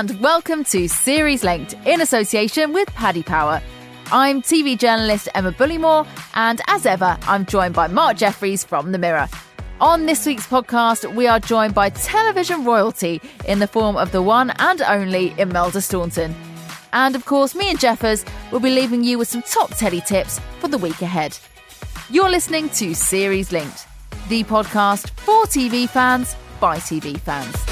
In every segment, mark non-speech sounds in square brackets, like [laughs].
And welcome to Series Linked in association with Paddy Power. I'm TV journalist Emma Bullimore, and as ever, I'm joined by Mark Jefferies from The Mirror. On this week's podcast, we are joined by television royalty in the form of the one and only Imelda Staunton. And of course, me and Jeffers will be leaving you with some top Teddy tips for the week ahead. You're listening to Series Linked, the podcast for TV fans by TV fans.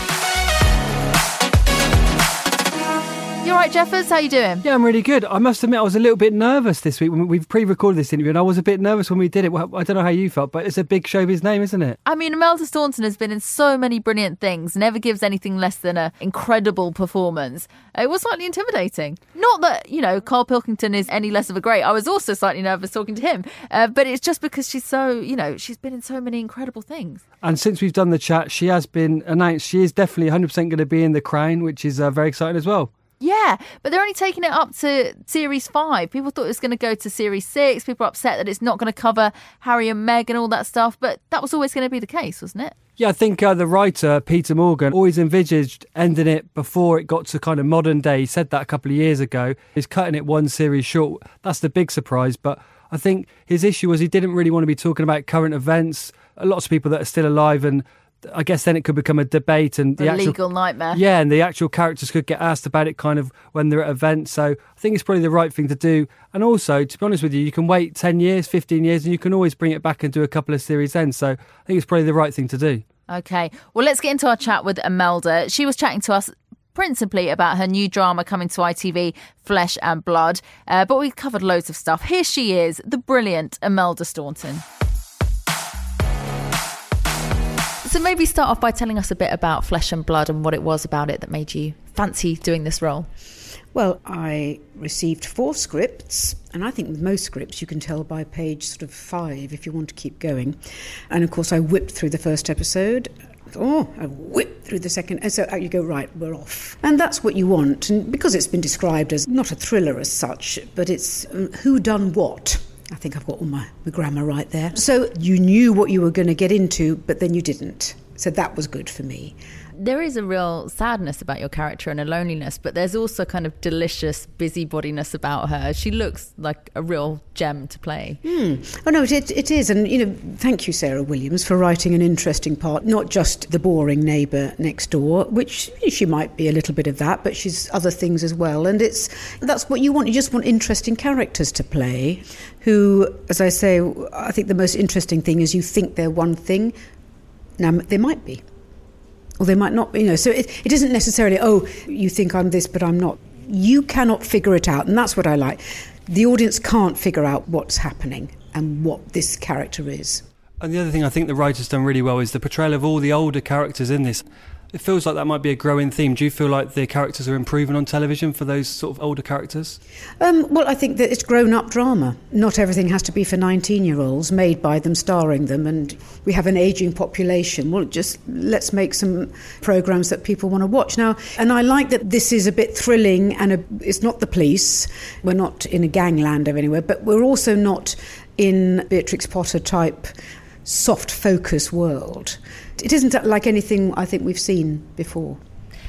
You all right, Jeffers? How you doing? Yeah, I'm really good. I must admit, I was a little bit nervous this week when we've pre-recorded this interview, and I was a bit nervous when we did it. Well, I don't know how you felt, but it's a big showbiz name, isn't it? I mean, Imelda Staunton has been in so many brilliant things, never gives anything less than an incredible performance. It was slightly intimidating. Not that, you know, Carl Pilkington is any less of a great. I was also slightly nervous talking to him, uh, but it's just because she's so, you know, she's been in so many incredible things. And since we've done the chat, she has been announced she is definitely 100% going to be in The Crown, which is uh, very exciting as well. Yeah, but they're only taking it up to series five. People thought it was going to go to series six. People are upset that it's not going to cover Harry and Meg and all that stuff, but that was always going to be the case, wasn't it? Yeah, I think uh, the writer, Peter Morgan, always envisaged ending it before it got to kind of modern day. He said that a couple of years ago. He's cutting it one series short. That's the big surprise. But I think his issue was he didn't really want to be talking about current events. Lots of people that are still alive and I guess then it could become a debate and the a actual legal nightmare. Yeah, and the actual characters could get asked about it kind of when they're at events. So I think it's probably the right thing to do. And also, to be honest with you, you can wait 10 years, 15 years, and you can always bring it back and do a couple of series then. So I think it's probably the right thing to do. Okay. Well, let's get into our chat with Imelda. She was chatting to us principally about her new drama coming to ITV, Flesh and Blood. Uh, but we've covered loads of stuff. Here she is, the brilliant Imelda Staunton. So maybe start off by telling us a bit about Flesh and Blood and what it was about it that made you fancy doing this role. Well, I received four scripts, and I think with most scripts you can tell by page sort of five if you want to keep going. And of course, I whipped through the first episode. Oh, I whipped through the second. And so you go, right, we're off. And that's what you want. And because it's been described as not a thriller as such, but it's um, who done what. I think I've got all my, my grammar right there. So you knew what you were going to get into, but then you didn't. So that was good for me. There is a real sadness about your character and a loneliness, but there's also kind of delicious busybodiness about her. She looks like a real gem to play. Mm. Oh no, it, it is, and you know, thank you, Sarah Williams, for writing an interesting part. Not just the boring neighbour next door, which she might be a little bit of that, but she's other things as well. And it's that's what you want. You just want interesting characters to play. Who, as I say, I think the most interesting thing is you think they're one thing. Now they might be or they might not, you know. So it, it isn't necessarily, oh, you think I'm this, but I'm not. You cannot figure it out, and that's what I like. The audience can't figure out what's happening and what this character is. And the other thing I think the writer's done really well is the portrayal of all the older characters in this. It feels like that might be a growing theme. Do you feel like the characters are improving on television for those sort of older characters? Um, well, I think that it's grown up drama. Not everything has to be for 19 year olds, made by them, starring them, and we have an ageing population. Well, just let's make some programs that people want to watch. Now, and I like that this is a bit thrilling and a, it's not the police. We're not in a gangland of anywhere, but we're also not in Beatrix Potter type soft focus world. It isn't like anything I think we've seen before.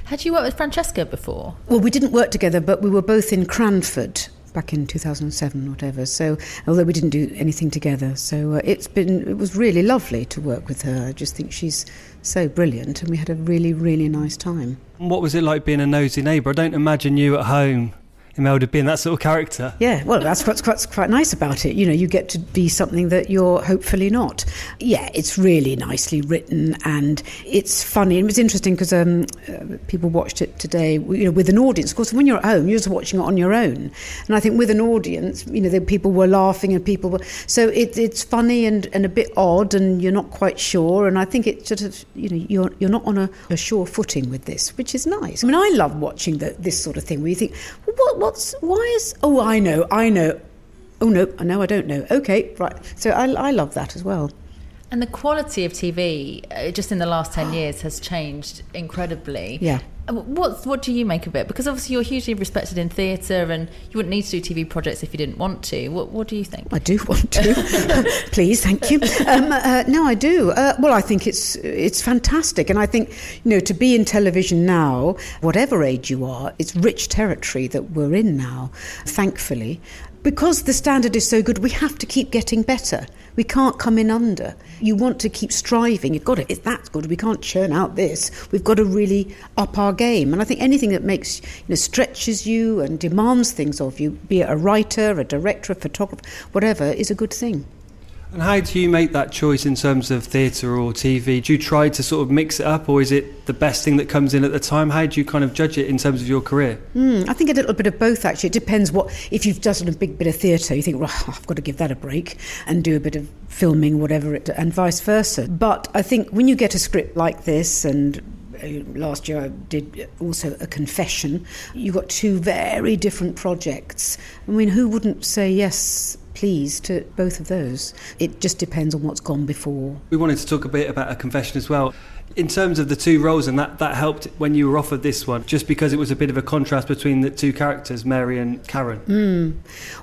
Had you worked with Francesca before? Well, we didn't work together, but we were both in Cranford back in 2007 or whatever. So, although we didn't do anything together, so uh, it's been it was really lovely to work with her. I just think she's so brilliant, and we had a really really nice time. What was it like being a nosy neighbour? I don't imagine you at home Imelda being that sort of character. Yeah, well, that's what's quite, quite nice about it. You know, you get to be something that you're hopefully not. Yeah, it's really nicely written and it's funny. And it was interesting because um, uh, people watched it today, you know, with an audience. Of course, when you're at home, you're just watching it on your own. And I think with an audience, you know, the people were laughing and people were. So it, it's funny and, and a bit odd and you're not quite sure. And I think it sort of, you know, you're, you're not on a, a sure footing with this, which is nice. I mean, I love watching the, this sort of thing where you think, what, what what's why is oh I know I know. Oh no no I don't know. Okay right. So I, I love that as well. And the quality of TV uh, just in the last 10 years has changed incredibly. Yeah what what do you make of it? Because obviously you're hugely respected in theatre and you wouldn't need to do TV projects if you didn't want to. What what do you think? I do want to. [laughs] Please thank you. Um, uh, no I do. Uh, well I think it's it's fantastic. And I think you know to be in television now whatever age you are it's rich territory that we're in now thankfully because the standard is so good we have to keep getting better we can't come in under. You want to keep striving. You've got to, it's that good. We can't churn out this. We've got to really up our game. And I think anything that makes, you know, stretches you and demands things of you, be it a writer, a director, a photographer, whatever, is a good thing. And how do you make that choice in terms of theatre or TV? Do you try to sort of mix it up, or is it the best thing that comes in at the time? How do you kind of judge it in terms of your career? Mm, I think a little bit of both, actually. It depends what, if you've done a big bit of theatre, you think, well, [sighs] I've got to give that a break and do a bit of filming, whatever, it, and vice versa. But I think when you get a script like this and uh, last year I did also a confession. You got two very different projects. I mean, who wouldn't say yes pleased to both of those. It just depends on what's gone before. We wanted to talk a bit about a confession as well. In terms of the two roles, and that, that helped when you were offered this one, just because it was a bit of a contrast between the two characters, Mary and Karen. Mm.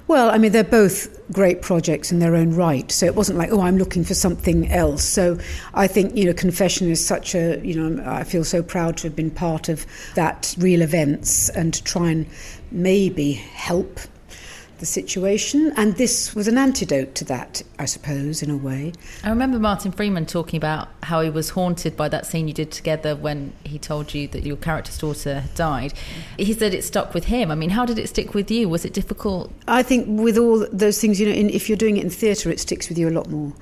Well, I mean, they're both great projects in their own right. So it wasn't like, oh, I'm looking for something else. So I think, you know, Confession is such a, you know, I feel so proud to have been part of that real events and to try and maybe help the situation. And this was an antidote to that, I suppose, in a way. I remember Martin Freeman talking about how he was haunted by that scene you did together when he told you that your character's daughter had died. He said it stuck with him. I mean, how did it stick with you? Was it difficult? I think with all those things, you know, in, if you're doing it in theatre, it sticks with you a lot more.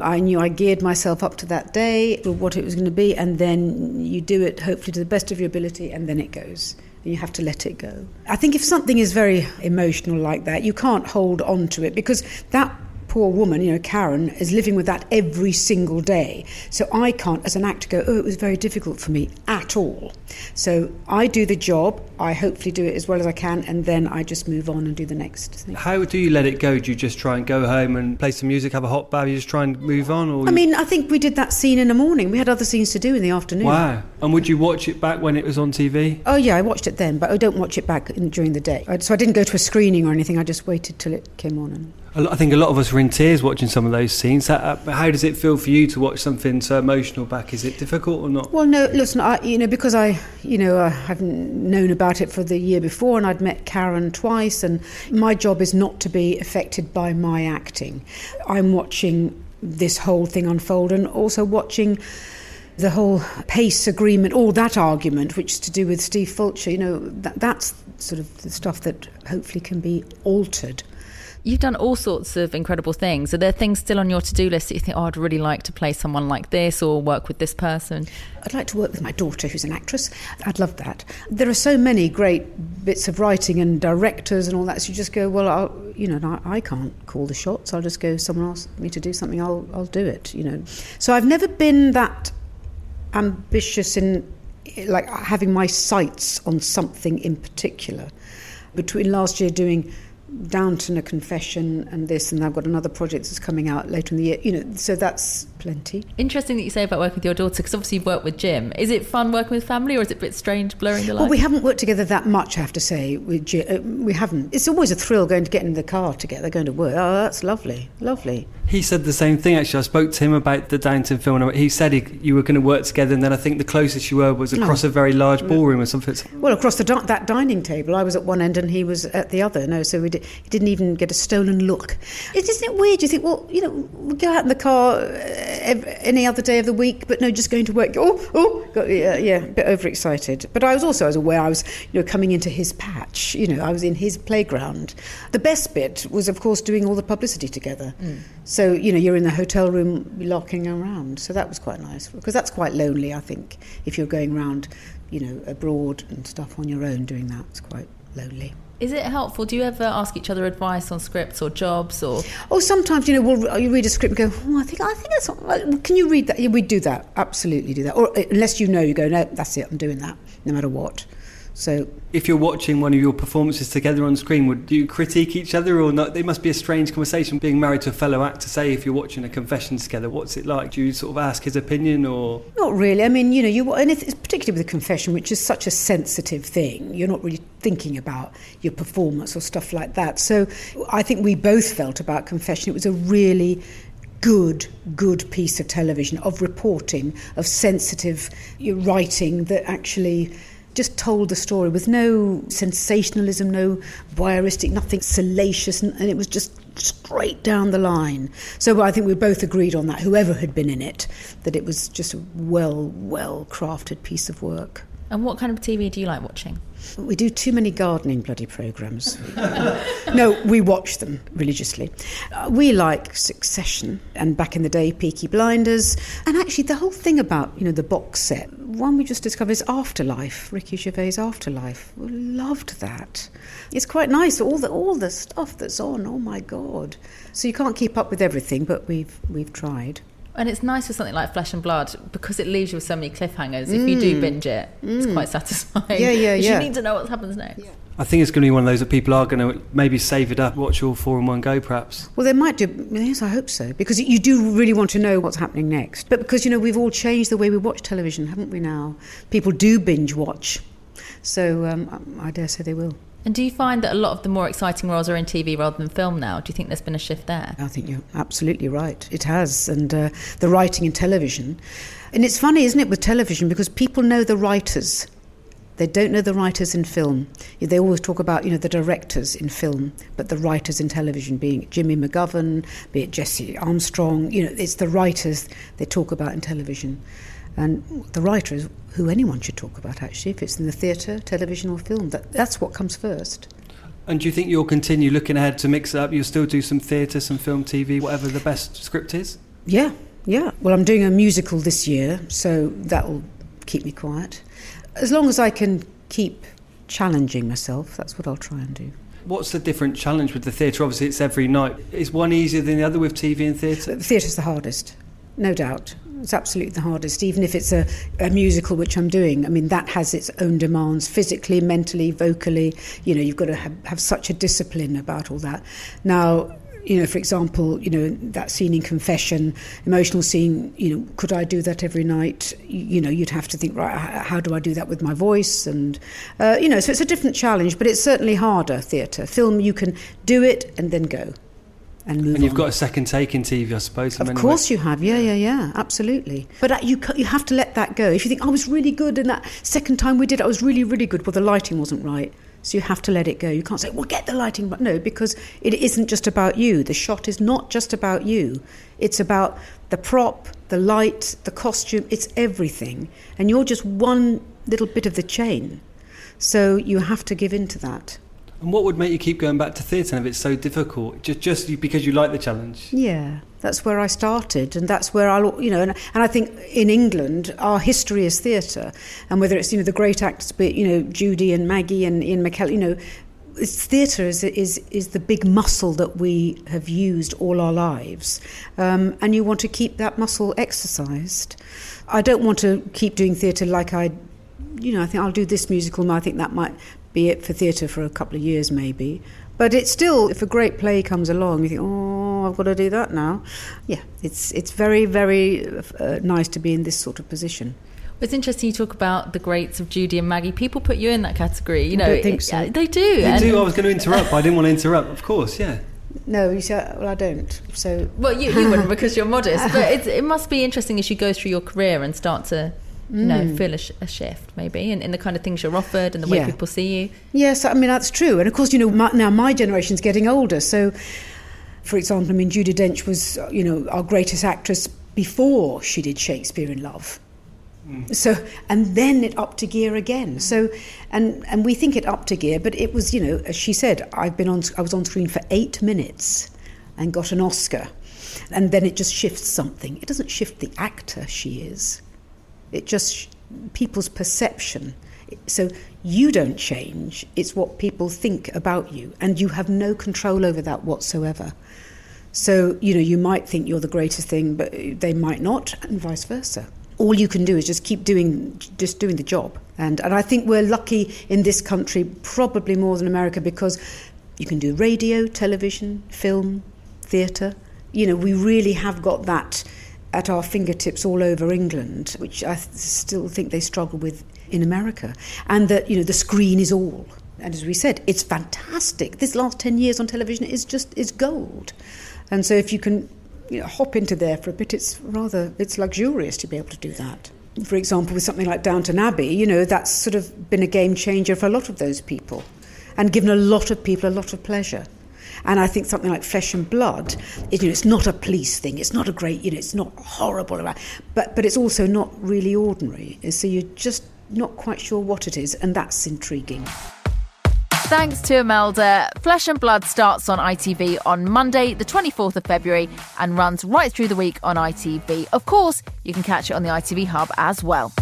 I knew I geared myself up to that day, what it was going to be, and then you do it hopefully to the best of your ability, and then it goes you have to let it go. I think if something is very emotional like that, you can't hold on to it because that poor woman, you know, Karen, is living with that every single day. So I can't, as an actor, go, oh, it was very difficult for me at all. So I do the job, I hopefully do it as well as I can, and then I just move on and do the next thing. How do you let it go? Do you just try and go home and play some music, have a hot bath, you just try and move on? Or I mean, I think we did that scene in the morning. We had other scenes to do in the afternoon. Wow. And would you watch it back when it was on TV? Oh, yeah, I watched it then, but I don't watch it back in, during the day. So I didn't go to a screening or anything, I just waited till it came on. And... I think a lot of us were in tears watching some of those scenes. Uh, how does it feel for you to watch something so emotional back? Is it difficult or not? Well, no. Listen, I, you know, because I, you know, I haven't known about it for the year before, and I'd met Karen twice, and my job is not to be affected by my acting. I'm watching this whole thing unfold, and also watching the whole PACE agreement, all that argument, which is to do with Steve Fulcher. You know, that, that's sort of the stuff that hopefully can be altered You've done all sorts of incredible things. Are there things still on your to do list that you think, oh, I'd really like to play someone like this or work with this person? I'd like to work with my daughter, who's an actress. I'd love that. There are so many great bits of writing and directors and all that. So you just go, well, I'll, you know, I, I can't call the shots. I'll just go, someone asks me to do something, I'll, I'll do it, you know. So I've never been that ambitious in like having my sights on something in particular. Between last year doing Downton a confession and this, and I've got another project that's coming out later in the year. You know, so that's plenty. Interesting that you say about working with your daughter because obviously you've worked with Jim. Is it fun working with family or is it a bit strange blurring the lines? Well, we haven't worked together that much, I have to say. With Jim. Uh, we haven't. It's always a thrill going to get in the car together, going to work. Oh, that's lovely, lovely. He said the same thing actually. I spoke to him about the Downton film. And he said he, you were going to work together, and then I think the closest you were was across No. a very large ballroom or something. Well, across the that dining table, I was at one end and he was at the other. No, so we di- he didn't even get a stolen look. It, isn't it weird? You think, well, you know, we go out in the car uh, ev- any other day of the week, but no, just going to work. Oh, oh, got, yeah, yeah, a bit overexcited. But I was also I was aware I was, you know, coming into his patch. You know, I was in his playground. The best bit was, of course, doing all the publicity together. Mm. So you know, you're in the hotel room locking around. So that was quite nice because that's quite lonely. I think if you're going around, you know, abroad and stuff on your own, doing that, it's quite lonely. Is it helpful? Do you ever ask each other advice on scripts or jobs or Oh, sometimes you know, we'll you read a script and go, oh, I think I think that's. well, Can you read that? Yeah, we do that. Absolutely do that. Or uh, unless you know, you go, no, that's it. I'm doing that, no matter what. So If you're watching one of your performances together on screen, would you critique each other or not? It must be a strange conversation being married to a fellow actor. Say, if you're watching a confession together, what's it like? Do you sort of ask his opinion or? Not really. I mean, you know, you and it's particularly with a confession, which is such a sensitive thing. You're not really thinking about your performance or stuff like that. So, I think we both felt about confession. It was a really good, good piece of television, of reporting, of sensitive writing that actually just told the story with no sensationalism, no voyeuristic, nothing salacious, and, it was just straight down the line. So I think we both agreed on that, whoever had been in it, that it was just a well, well crafted piece of work. And what kind of TV do you like watching? We do too many gardening bloody programmes. [laughs] no, we watch them religiously. Uh, we like Succession and back in the day Peaky Blinders, and actually the whole thing about you know the box set. One we just discovered is Afterlife, Ricky Gervais' Afterlife. We loved that. It's quite nice all the all the stuff that's on. Oh my god! So you can't keep up with everything, but we've we've tried. And it's nice with something like Flesh and Blood because it leaves you with so many cliffhangers. If you do binge it, it's quite satisfying. Mm. Yeah, yeah, [laughs] 'Cause yeah. You need to know what happens next. I think it's going to be one of those that people are going to maybe save it up, watch all four in one go, perhaps. Well, they might do. Yes, I hope so. Because you do really want to know what's happening next. But because, you know, we've all changed the way we watch television, haven't we now? People do binge watch. So um, I dare say they will. And do you find that a lot of the more exciting roles are in TV rather than film now? Do you think there's been a shift there? I think you're absolutely right. It has. And uh, the writing in television. And it's funny, isn't it, with television? Because people know the writers. They don't know the writers in film. They always talk about, you know, the directors in film, but the writers in television, being Jimmy McGovern, be it Jesse Armstrong, you know, it's the writers they talk about in television. And the writer is who anyone should talk about, actually, if it's in the theatre, television, or film. That, that's what comes first. And do you think you'll continue looking ahead to mix it up? You'll still do some theatre, some film, TV, whatever the best script is? Yeah, yeah. Well, I'm doing a musical this year, so that will keep me quiet. As long as I can keep challenging myself, that's what I'll try and do. What's the different challenge with the theatre? Obviously, it's every night. Is one easier than the other with TV and theatre? The theatre's the hardest, no doubt. It's absolutely the hardest, even if it's a, a musical, which I'm doing. I mean, that has its own demands physically, mentally, vocally. You know, you've got to have, have such a discipline about all that. Now, you know, for example, you know, that scene in Confession, emotional scene, you know, could I do that every night? You, know, you'd have to think, right, how do I do that with my voice? And, uh, you know, so it's a different challenge, but it's certainly harder, theatre. Film, you can do it and then go and move And you've on. got a second take in TV, I suppose. Of course you have, yeah, yeah, yeah, absolutely. But uh, you you have to let that go. If you think I was really good, in that second time we did, it, I was really, really good. Well, the lighting wasn't right, so you have to let it go. You can't say, "Well, get the lighting," right. No, because it isn't just about you. The shot is not just about you. It's about the prop, the light, the costume. It's everything, and you're just one little bit of the chain. So you have to give in to that. And what would make you keep going back to theatre if it's so difficult? Just, just because you like the challenge? Yeah, that's where I started, and that's where I'll, you know, and, and I think in England our history is theatre, and whether it's you know the great actors, but you know Judi and Maggie and Ian McKellen, you know, theatre is is is the big muscle that we have used all our lives, um, and you want to keep that muscle exercised. I don't want to keep doing theatre like I, you know, I think I'll do this musical, and I think that might be it for theatre for a couple of years maybe. But it's still, if a great play comes along, you think, oh, I've got to do that now. Yeah, it's it's very very uh, nice to be in this sort of position. It's interesting you talk about the greats of Judi and Maggie. People put you in that category. You I know, don't think so. yeah, they do. They do. I was going to interrupt, but I didn't want to interrupt. Of course, yeah. No, you say, well, I don't. So Well, you, you wouldn't [laughs] because you're modest, but it's, it must be interesting as you go through your career and start to, you know, mm. feel a, sh- a shift maybe in, in the kind of things you're offered and the way Yeah. people see you. Yes, I mean that's true, and of course, you know, my, now my generation's getting older. So, for example, I mean, Judi Dench was, you know, our greatest actress before she did Shakespeare in Love. Mm. So, and then it upped to gear again. Mm. So, and and we think it upped to gear, but it was, you know, as she said, I've been on, I was on screen for eight minutes, and got an Oscar, and then it just shifts something. It doesn't shift the actor she is. It just people's perception. So you don't change. It's what people think about you, and you have no control over that whatsoever. So you know you might think you're the greatest thing, but they might not, and vice versa. All you can do is just keep doing, just doing the job. And and I think we're lucky in this country, probably more than America, because you can do radio, television, film, theatre. You know, we really have got that at our fingertips all over England, which I th- still think they struggle with in America. And that, you know, the screen is all. And as we said, it's fantastic. This last 10 years on television is just is gold. And so if you can you know, hop into there for a bit, it's rather, it's luxurious to be able to do that. For example, with something like Downton Abbey, you know, that's sort of been a game changer for a lot of those people and given a lot of people a lot of pleasure. And I think something like Flesh and Blood, it, you know, it's not a police thing. It's not a great, you know, it's not horrible, but but it's also not really ordinary. So you're just not quite sure what it is, and that's intriguing. Thanks to Imelda. Flesh and Blood starts on ITV on Monday, the 24th of February, and runs right through the week on ITV. Of course, you can catch it on the ITV Hub as well.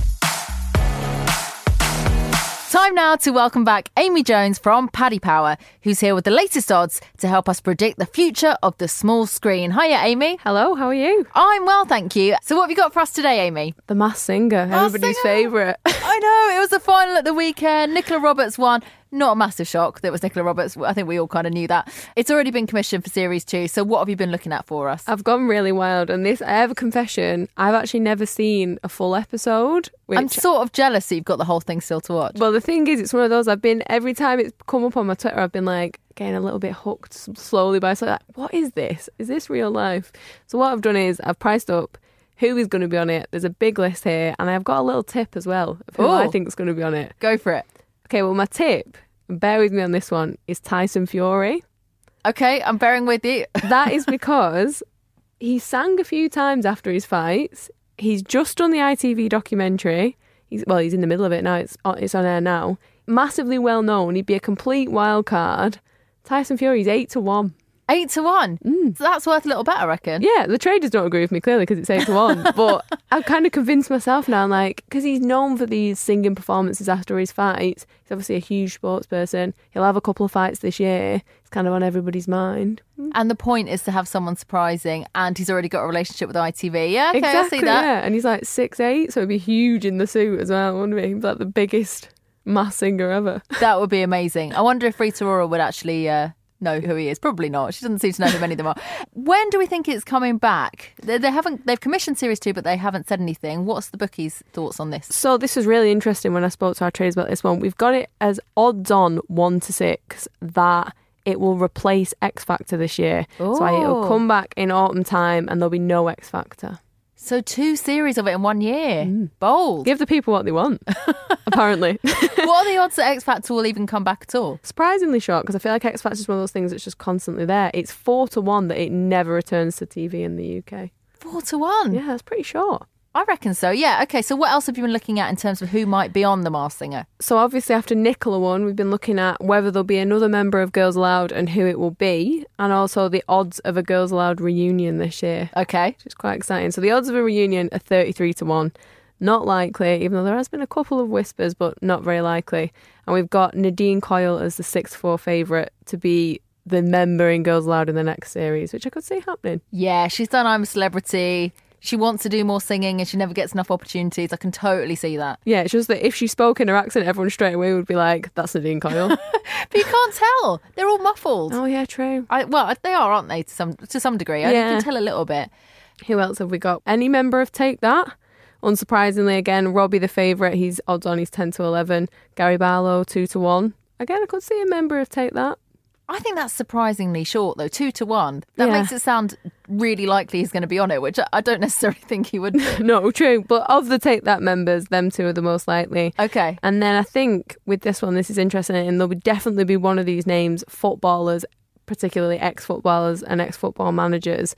Time now to welcome back Amy Jones from Paddy Power, who's here with the latest odds to help us predict the future of the small screen. Hiya, Amy. Hello, how are you? I'm well, thank you. So, what have you got for us today, Amy? The Masked Singer, everybody's Singer. favourite. [laughs] I know, it was the final at the weekend. Nicola Roberts won. Not a massive shock that it was Nicola Roberts. I think we all kind of knew that. It's already been commissioned for series two. So, what have you been looking at for us? I've gone really wild, and this I have a confession. I've actually never seen a full episode. Which, I'm sort of jealous that you've got the whole thing still to watch. well, the thing is, it's one of those. I've been every time it's come up on my Twitter, I've been like getting a little bit hooked slowly by. So like, what is this? Is this real life? So what I've done is I've priced up who is going to be on it. There's a big list here, and I've got a little tip as well of who I Oh. think is going to be on it. Go for it. Okay, well, my tip, bear with me on this one, is Tyson Fury. Okay, I'm bearing with you. [laughs] That is because he sang a few times after his fights. He's just done the ITV documentary. He's well, he's in the middle of it now. It's on, it's on air now. Massively well known. He'd be a complete wild card. Tyson Fury's eight to one. Eight to one. So that's worth a little bet, I reckon. Yeah, the traders don't agree with me clearly because it's eight to one. [laughs] but I've kind of convinced myself now, like, because he's known for these singing performances after his fights. He's obviously a huge sports person. He'll have a couple of fights this year. It's kind of on everybody's mind. And the point is to have someone surprising, and he's already got a relationship with ITV. Yeah, okay, exactly, I see that. Yeah, and he's like six eight, so he'd be huge in the suit as well, wouldn't he? He's like the biggest masked singer ever. That would be amazing. I wonder if Rita Ora would actually uh, know who he is. Probably not. She doesn't seem to know who many of them are. When do we think it's coming back? They, they haven't. They've commissioned series two, but they haven't said anything. What's the bookies' thoughts on this? So this was really interesting when I spoke to our traders about this one. We've got it as odds on one to six that it will replace X Factor this year. So it'll Oh. come back in autumn time, and there'll be no X Factor. So two series of it in one year. Mm. Bold. Give the people what they want. [laughs] apparently, [laughs] what are the odds that X Factor will even come back at all? surprisingly short because I feel like X Factor is one of those things that's just constantly there. It's four to one that it never returns to TV in the UK. Four to one. Yeah, that's pretty short. I reckon so. Yeah. Okay. So what else have you been looking at in terms of who might be on the Masked Singer? So obviously after Nicola won, we've been looking at whether there'll be another member of Girls Aloud and who it will be, and also the odds of a Girls Aloud reunion this year, Okay. which is quite exciting. So the odds of a reunion are 33 to 1. Not likely, even though there has been a couple of whispers, but not very likely. And we've got Nadine Coyle as the 6 4 favourite to be the member in Girls Aloud in the next series, which I could see happening. Yeah, she's done I'm a Celebrity. She wants to do more singing and she never gets enough opportunities. I can totally see that. Yeah, it's just that if she spoke in her accent, everyone straight away would be like, "That's Nadine Coyle." [laughs] But you can't tell. They're all muffled. oh yeah, true. I, well, they are, aren't they? To some to some degree, I Yeah. can tell a little bit. Who else have we got? Any member of Take That? Unsurprisingly, again, Robbie the favourite. He's odds on. He's ten to eleven. Gary Barlow two to one. Again, I could see a member of Take That. I think that's surprisingly short, though. Two to one. That Yeah. makes it sound really likely he's going to be on it, which I- I don't necessarily [laughs] think he would. [laughs] No, true. But of the Take That members, them two are the most likely. Okay. And then I think with this one, this is interesting, and there'll definitely be one of these names, footballers, particularly ex footballers and ex football managers.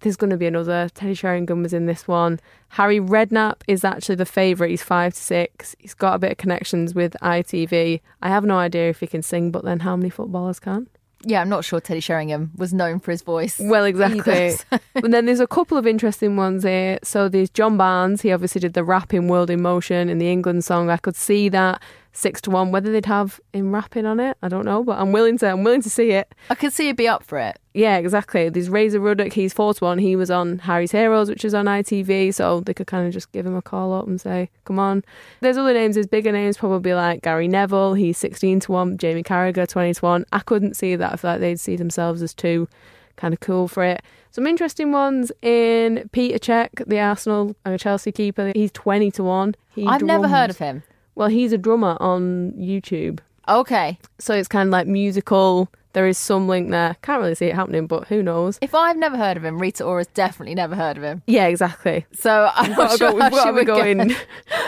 There's going to be another. Teddy Sheringham was in this one. Harry Redknapp is actually the favourite. He's five to six. He's got a bit of connections with ITV. I have no idea if he can sing, but then how many footballers can? Yeah, I'm not sure Teddy Sheringham was known for his voice. Well, exactly. either, so- [laughs] but then there's a couple of interesting ones here. So there's John Barnes. He obviously did the rapping World in Motion in the England song. I could see that six to one. Whether they'd have him rapping on it, I don't know. But I'm willing to. I'm willing to see it. I could see he'd be up for it. Yeah, exactly. There's Razor Ruddock. He's four to one. He was on Harry's Heroes, which is on ITV. So they could kind of just give him a call up and say, "Come on." There's other names. There's bigger names, probably like Gary Neville. He's 16 to one. Jamie Carragher 20 to one. I couldn't see that. I feel like they'd see themselves as two kind of cool for it. Some interesting ones in Peter Cech, the Arsenal and Chelsea keeper. He's 20 to 1. He I've never heard of him. Well, he's a drummer on YouTube. Okay. So it's kind of like musical. There is some link there. Can't really see it happening, but who knows? If I've never heard of him, Rita Ora's definitely never heard of him. Yeah, exactly. So I'm We've not got, to sure go, we've got to be going.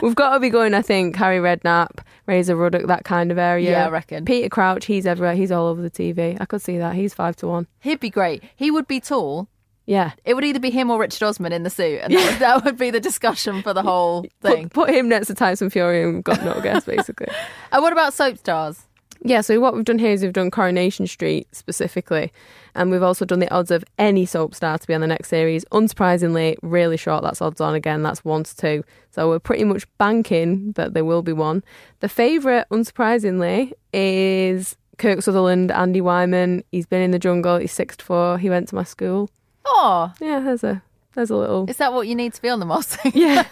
we've got to be going. I think Harry Redknapp, Razor Ruddock, that kind of area. Yeah, I reckon. Peter Crouch, he's everywhere. He's all over the TV. I could see that. He's five to one. He'd be great. He would be tall. Yeah. It would either be him or Richard Osman in the suit, and that, would, that would be the discussion for the whole thing. Put, put him next to Tyson Fury and got no guess, basically. [laughs] And what about soap stars? Yeah, so what we've done here is we've done Coronation Street specifically, and we've also done the odds of any soap star to be on the next series. Unsurprisingly, really short. That's odds on again. That's one to two. So we're pretty much banking that there will be one. The favourite, unsurprisingly, is Kirk Sutherland, Andy Whyment. He's been in the jungle. He's six to four. He went to my school. Oh, Yeah, there's a there's a little is that what you need to be on the Moss? [laughs] yeah.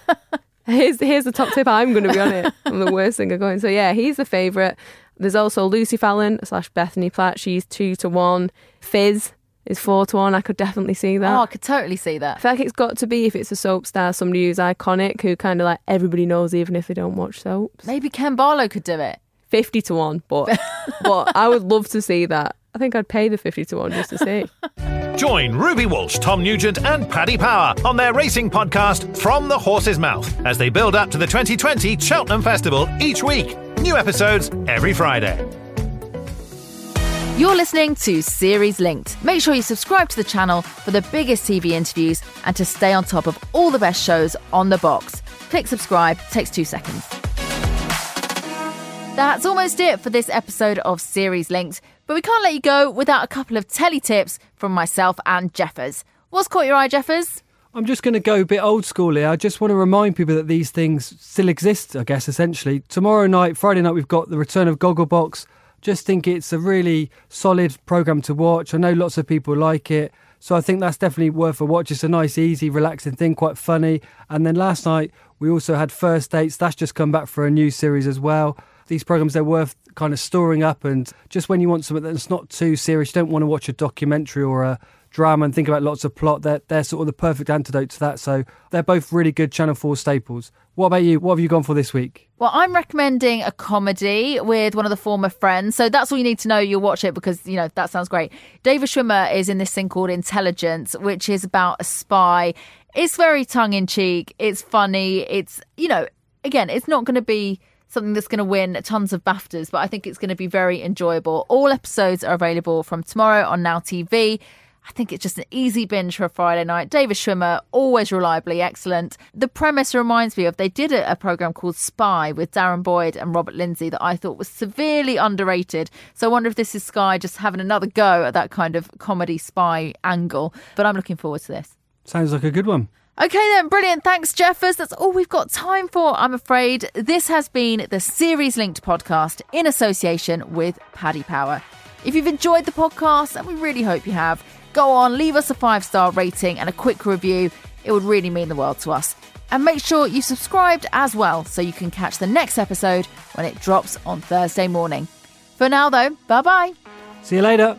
Here's here's the top tip. I'm going to be on it. I'm the worst singer going. So yeah, he's the favourite. There's also Lucy Fallon slash Bethany Platt. She's two to one. Fizz is four to one. I could definitely see that. oh, I could totally see that. I feel like it's got to be if it's a soap star, somebody who's iconic, who kind of like everybody knows, even if they don't watch soaps. Maybe Ken Barlow could do it. Fifty to one, but but I would love to see that. I think I'd pay the fifty to one just to see. [laughs] Join Ruby Walsh, Tom Nugent, and Paddy Power on their racing podcast, From the Horse's Mouth, as they build up to the 2020 Cheltenham Festival each week. New episodes every Friday. You're listening to Series Linked. Make sure you subscribe to the channel for the biggest TV interviews and to stay on top of all the best shows on the box. Click subscribe, takes two seconds. That's almost it for this episode of Series Linked, but we can't let you go without a couple of telly tips from myself and Jeffers. What's caught your eye, Jeffers? I'm just going to go a bit old school here. I just want to remind people that these things still exist, I guess, essentially. Tomorrow night, Friday night, we've got the return of Gogglebox. Just think it's a really solid programme to watch. I know lots of people like it. So I think that's definitely worth a watch. It's a nice, easy, relaxing thing, quite funny. And then last night, we also had First Dates. That's just come back for a new series as well. These programs, they're worth kind of storing up. And just when you want something that's not too serious, you don't want to watch a documentary or a drama and think about lots of plot. They're, they're sort of the perfect antidote to that. So they're both really good Channel 4 staples. What about you? What have you gone for this week? Well, I'm recommending a comedy with one of the former friends. So that's all you need to know. You'll watch it because, you know, that sounds great. David Schwimmer is in this thing called Intelligence, which is about a spy. It's very tongue in cheek. It's funny. It's, you know, again, it's not going to be something that's going to win tons of BAFTAs, but I think it's going to be very enjoyable. All episodes are available from tomorrow on Now TV. I think it's just an easy binge for a Friday night. David Schwimmer, always reliably excellent. The premise reminds me of they did a, a program called Spy with Darren Boyd and Robert Lindsay that I thought was severely underrated. So I wonder if this is Sky just having another go at that kind of comedy spy angle. But I'm looking forward to this. Sounds like a good one. Okay, then, brilliant. Thanks, Jeffers. That's all we've got time for, I'm afraid. This has been the Series Linked podcast in association with Paddy Power. If you've enjoyed the podcast, and we really hope you have, go on, leave us a five star rating and a quick review. It would really mean the world to us. And make sure you subscribed as well so you can catch the next episode when it drops on Thursday morning. For now, though, bye bye. See you later.